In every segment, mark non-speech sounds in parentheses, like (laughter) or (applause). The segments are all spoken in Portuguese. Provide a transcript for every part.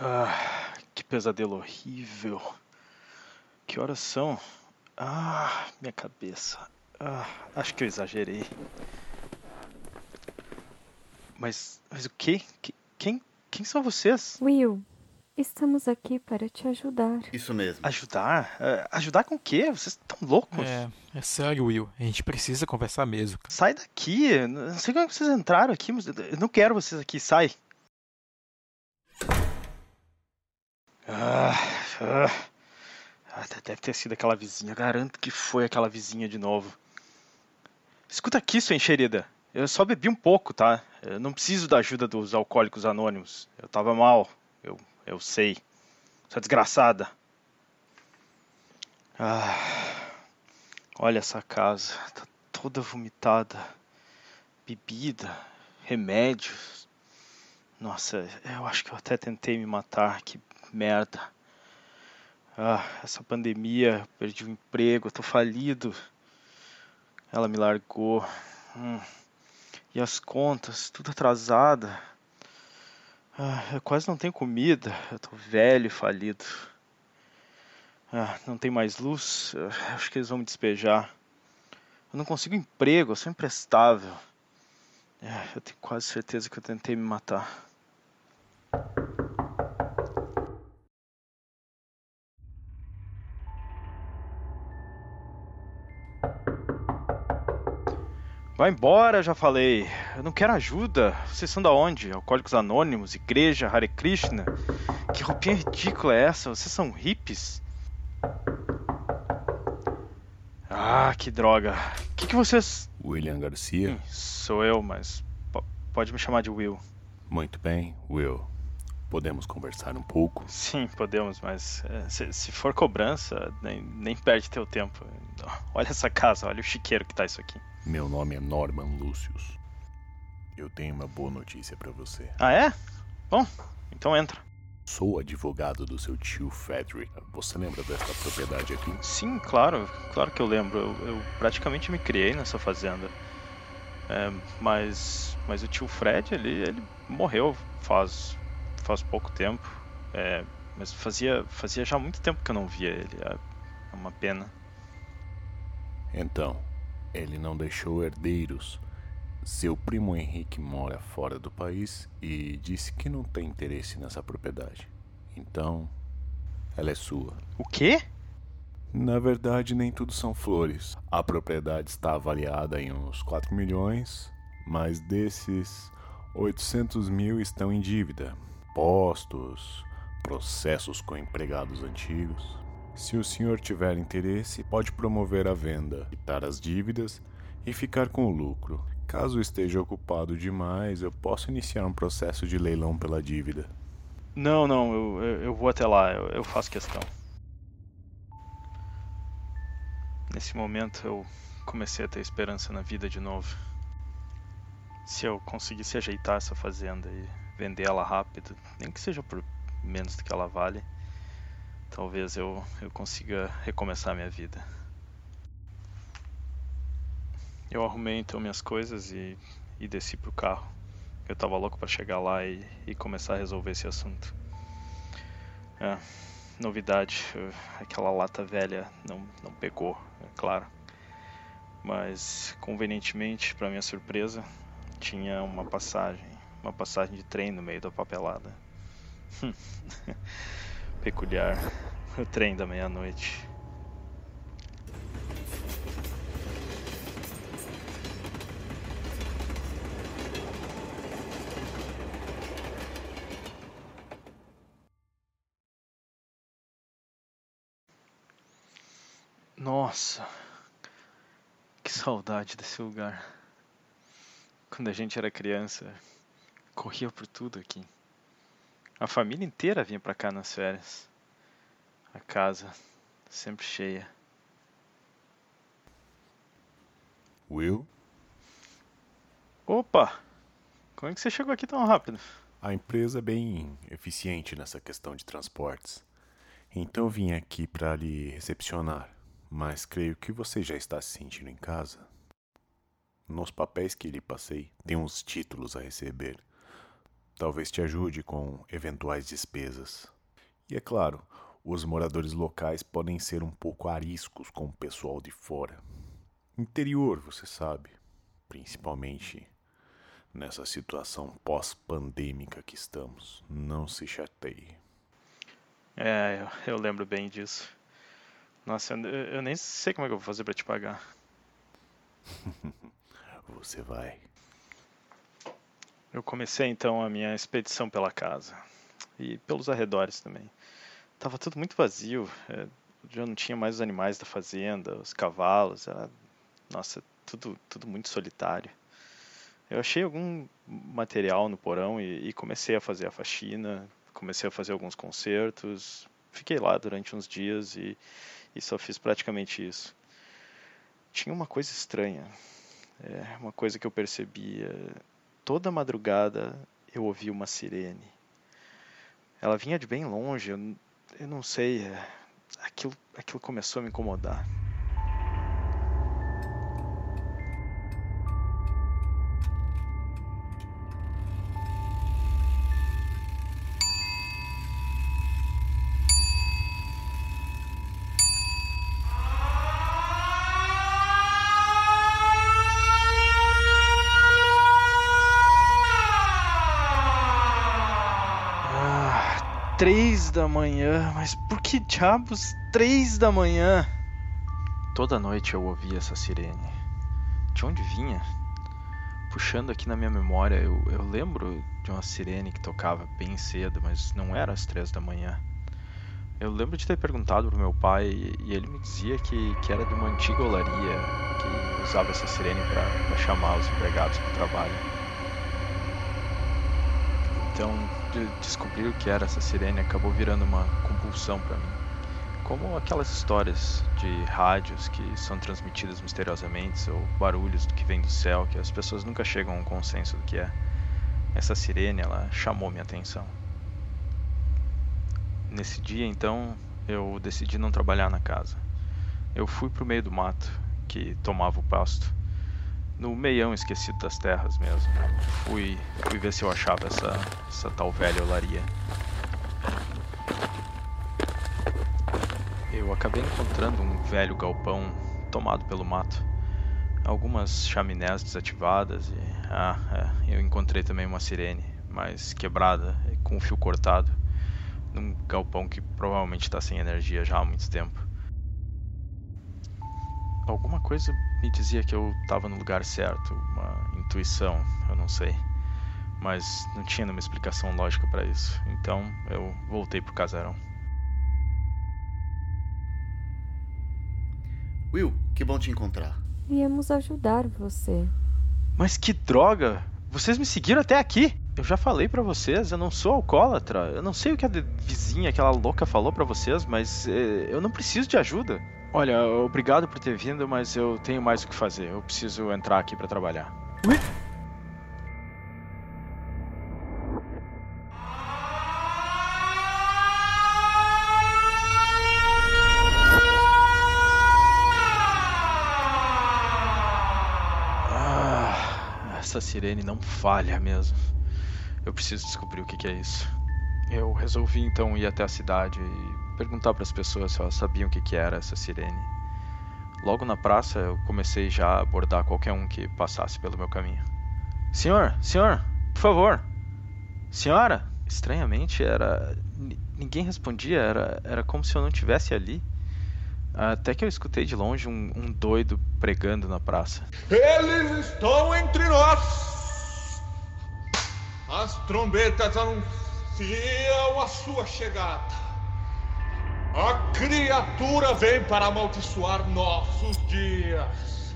Ah, que pesadelo horrível. Que horas são? Ah, minha cabeça. Ah, acho que eu exagerei. Mas, mas o quê? Que- Quem, quem são vocês? Will, estamos aqui para te ajudar. Isso mesmo. Ajudar? Ah, ajudar com o quê? Vocês estão loucos? É, é sério, Will. A gente precisa conversar mesmo. Sai daqui. Não sei como é que vocês entraram aqui, mas eu não quero vocês aqui. Sai. Ah, ah. Ah, deve ter sido aquela vizinha. Garanto que foi aquela vizinha de novo. Escuta aqui, sua enxerida. Eu só bebi um pouco, tá? Eu não preciso da ajuda dos alcoólicos anônimos. Eu tava mal. Eu, eu sei. Sua desgraçada. Ah, olha essa casa. Tá toda vomitada. Bebida, remédios. Nossa, eu acho que eu até tentei me matar. Que merda. Ah, essa pandemia, eu perdi o emprego, eu tô falido. Ela me largou. Hum. E as contas, tudo atrasada. Ah, eu quase não tenho comida. Eu tô velho e falido. Ah, não tem mais luz. Ah, Acho que eles vão me despejar. Eu não consigo emprego, eu sou imprestável. É, eu tenho quase certeza que eu tentei me matar. Vai embora, já falei. Eu não quero ajuda. Vocês são da onde? Alcoólicos Anônimos, Igreja, Hare Krishna? Que roupinha ridícula é essa? Vocês são hippies? Ah, que droga. O que, que vocês. William Garcia? Hum, Sou eu, mas po- pode me chamar de Will. Muito bem, Will. Podemos conversar um pouco? Sim, podemos, mas é, se, se for cobrança, nem, nem perde teu tempo. Olha essa casa, olha o chiqueiro que tá isso aqui. Meu nome é Norman Lucius. Eu tenho uma boa notícia pra você. Ah, é? Bom, então entra. Sou advogado do seu tio Frederick. Você lembra desta propriedade aqui? Sim, claro, claro que eu lembro. Eu, eu praticamente me criei nessa fazenda. É, mas, mas o tio Fred, ele, ele morreu faz, faz pouco tempo. É, mas fazia, fazia já muito tempo que eu não via ele. É é uma pena. Então, ele não deixou herdeiros. Seu primo Henrique mora fora do país e disse que não tem interesse nessa propriedade. Então, ela é sua. O quê? Na verdade, nem tudo são flores. A propriedade está avaliada em uns 4 milhões, mas desses, 800 mil estão em dívida. Postos, processos com empregados antigos. Se o senhor tiver interesse, pode promover a venda, quitar as dívidas e ficar com o lucro. Caso esteja ocupado demais, eu posso iniciar um processo de leilão pela dívida. Não, não, eu, eu, vou até lá, eu, eu faço questão. Nesse momento eu comecei a ter esperança na vida de novo. Se eu conseguisse ajeitar essa fazenda e vender ela rápido, nem que seja por menos do que ela vale, talvez eu, eu consiga recomeçar a minha vida. Eu arrumei então minhas coisas e, e desci pro carro. Eu tava louco pra chegar lá e, e começar a resolver esse assunto. É, novidade, aquela lata velha não, não pegou, é claro. Mas, convenientemente, para minha surpresa, tinha uma passagem, uma passagem de trem no meio da papelada. (laughs) Peculiar, (laughs) o trem da meia-noite. Nossa, que saudade desse lugar. Quando a gente era criança, corria por tudo aqui. A família inteira vinha pra cá nas férias. A casa sempre cheia. Will, Opa! Como é que você chegou aqui tão rápido? a empresa é bem eficiente nessa questão de transportes. Então eu vim aqui para lhe recepcionar, mas creio que você já está se sentindo em casa. Nos papéis que lhe passei, tem uns títulos a receber. talvez te ajude com eventuais despesas. E é claro, os moradores locais podem ser um pouco ariscos com o pessoal de fora. Interior, você sabe, principalmente nessa situação pós-pandêmica que estamos. Não se chateie. É, eu, eu lembro bem disso. Nossa, eu, eu nem sei como é que eu vou fazer para te pagar. (laughs) você vai. Eu comecei então a minha expedição pela casa e pelos arredores também. Tava tudo muito vazio, é, já não tinha mais os animais da fazenda, os cavalos, era, nossa, tudo, tudo muito solitário. Eu achei algum material no porão e, e comecei a fazer a faxina, comecei a fazer alguns concertos, fiquei lá durante uns dias e, e só fiz praticamente isso. Tinha uma coisa estranha, é, uma coisa que eu percebia. Toda madrugada eu ouvia uma sirene. Ela vinha de bem longe, eu, eu não sei, é, aquilo, aquilo começou a me incomodar. Três da manhã. Mas por que diabos três da manhã? Toda noite eu ouvia essa sirene. De onde vinha? Puxando aqui na minha memória, eu, eu lembro de uma sirene que tocava bem cedo, mas não era às três da manhã. Eu lembro de ter perguntado pro meu pai e ele me dizia que, que era de uma antiga olaria que usava essa sirene para chamar os empregados para o trabalho. Então, de descobrir o que era essa sirene acabou virando uma compulsão para mim. Como aquelas histórias de rádios que são transmitidas misteriosamente, ou barulhos que vêm do céu, que as pessoas nunca chegam a um consenso do que é. Essa sirene, ela chamou minha atenção. Nesse dia, então, eu decidi não trabalhar na casa. Eu fui para o meio do mato, que tomava o pasto, no meião esquecido das terras mesmo. Fui, fui ver se eu achava essa, essa tal velha olaria. Eu acabei encontrando um velho galpão tomado pelo mato. Algumas chaminés desativadas e. Ah, é, eu encontrei também uma sirene, mas quebrada, com o fio cortado, num galpão que provavelmente está sem energia já há muito tempo alguma coisa me dizia que eu estava no lugar certo, uma intuição, eu não sei. Mas não tinha nenhuma explicação lógica para isso. Então eu voltei pro casarão. Will, que bom te encontrar. Viemos ajudar você. Mas que droga! Vocês me seguiram até aqui! Eu já falei para vocês, eu não sou alcoólatra. Eu não sei o que a vizinha, aquela louca, falou para vocês, mas eh, eu não preciso de ajuda. Olha, obrigado por ter vindo, mas eu tenho mais o que fazer. Eu preciso entrar aqui para trabalhar. Ui? Ah, essa sirene não falha mesmo. Eu preciso descobrir o que, que é isso. Eu resolvi então ir até a cidade e perguntar para as pessoas se elas sabiam o que, que era essa sirene. Logo na praça, eu comecei já a abordar qualquer um que passasse pelo meu caminho. Senhor, senhor, por favor. Senhora? Estranhamente, era. Ninguém respondia, era, era como se eu não tivesse ali. Até que eu escutei de longe um, um doido pregando na praça. Eles estão entre nós! As trombetas anunciam a sua chegada. A criatura vem para amaldiçoar nossos dias.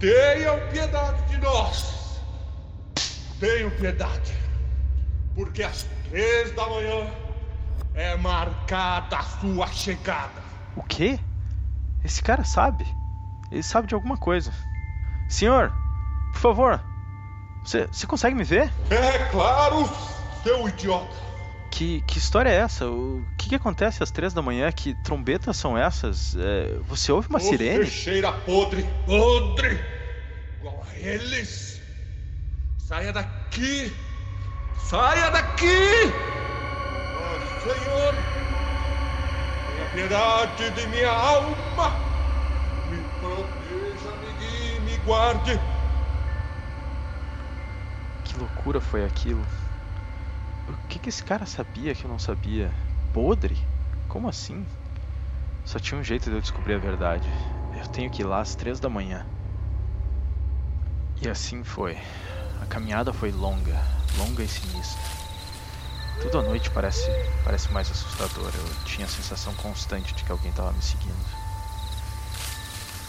Tenham piedade de nós. Tenham piedade. Porque às três da manhã é marcada a sua chegada. O quê? Esse cara sabe. Ele sabe de alguma coisa. Senhor, por favor, você, consegue me ver? É claro, seu idiota. Que, que história é essa? O que, que acontece às três da manhã? Que trombetas são essas? É, você ouve uma você sirene? cheira podre, podre! Igual a eles! Saia daqui! Saia daqui! Ó Senhor, tenha piedade de minha alma. Me proteja, me guie, me guarde. Que loucura foi aquilo? O que, que esse cara sabia que eu não sabia? Podre? Como assim? Só tinha um jeito de eu descobrir a verdade. Eu tenho que ir lá às três da manhã. E assim foi. A caminhada foi longa, longa e sinistra. Tudo à noite parece, parece mais assustador. Eu tinha a sensação constante de que alguém estava me seguindo.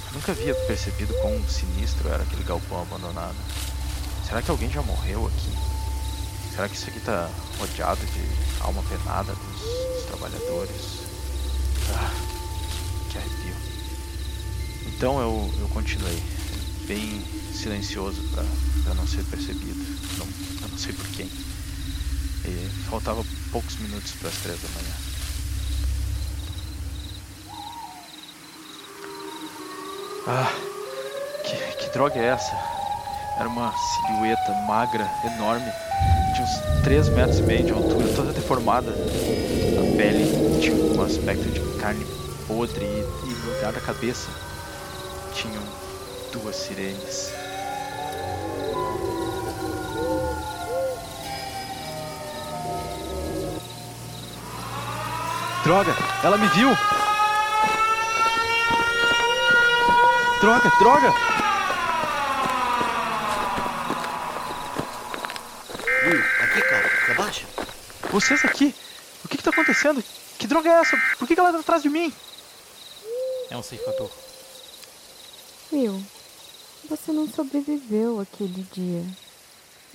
Eu nunca havia percebido quão sinistro era aquele galpão abandonado. Será que alguém já morreu aqui? Será que isso aqui tá rodeado de alma penada dos, dos trabalhadores? Ah, que arrepio. Então eu, eu continuei, bem silencioso para não ser percebido. Não, eu não sei por quem. E faltava poucos minutos para as três da manhã. Ah, que, que droga é essa? Era uma silhueta magra, enorme, de uns 3 metros e meio de altura, toda deformada. A pele tinha um aspecto de carne podre e, e no lugar da cabeça tinham duas sirenes. Droga, ela me viu! Droga, droga! Will, aqui, cara. Se abaixa. Vocês aqui? O que que tá acontecendo? Que droga é essa? Por que que ela tá atrás de mim? É um ceifador. Will, você não sobreviveu aquele dia.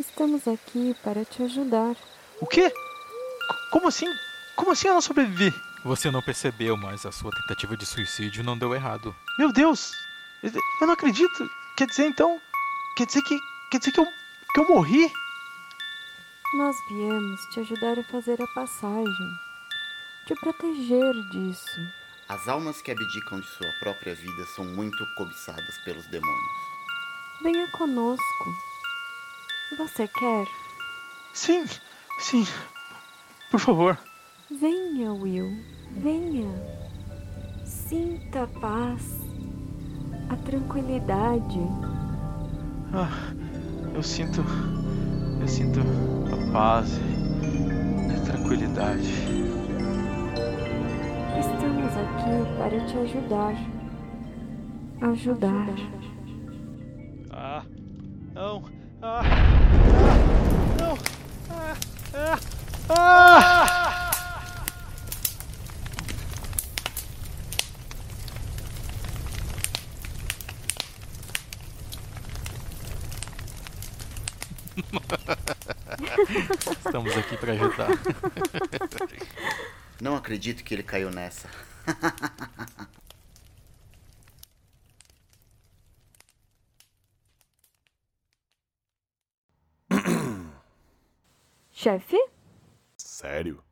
Estamos aqui para te ajudar. O quê? C- Como assim? Como assim eu não sobrevivi? Você não percebeu, mas a sua tentativa de suicídio não deu errado. Meu Deus! Eu eu não acredito! Quer dizer então. Quer dizer que. Quer dizer que eu. que eu morri? Nós viemos te ajudar a fazer a passagem. Te proteger disso. As almas que abdicam de sua própria vida são muito cobiçadas pelos demônios. Venha conosco. Você quer? Sim, sim. Por favor. Venha, Will. Venha. Sinta a paz, a tranquilidade. Ah, eu sinto. Eu sinto paz e tranquilidade. Estamos aqui para te ajudar. Ajudar. Ah, não. Ah, ah, não. Ah, ah, ah! Estamos aqui para ajudar. Não acredito que ele caiu nessa. Chefe? Sério?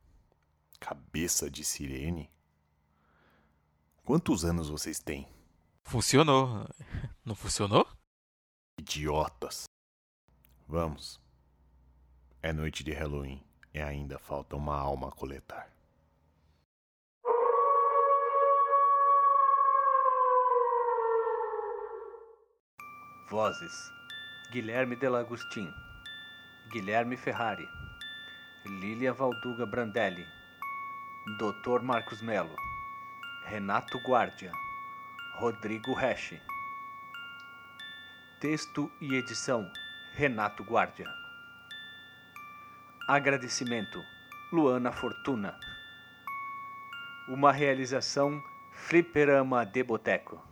Cabeça de sirene? Quantos anos vocês têm? Funcionou. Não funcionou? Idiotas. Vamos. É noite de Halloween e ainda falta uma alma a coletar. Vozes: Guilherme Delagostin, Guilherme Ferrari, Lília Valduga Brandelli, Dr. Marcos Melo, Renato Guardia, Rodrigo Resch. Texto e edição: Renato Guardia. Agradecimento: Luana Fortuna. Uma realização Fliperama de Boteco.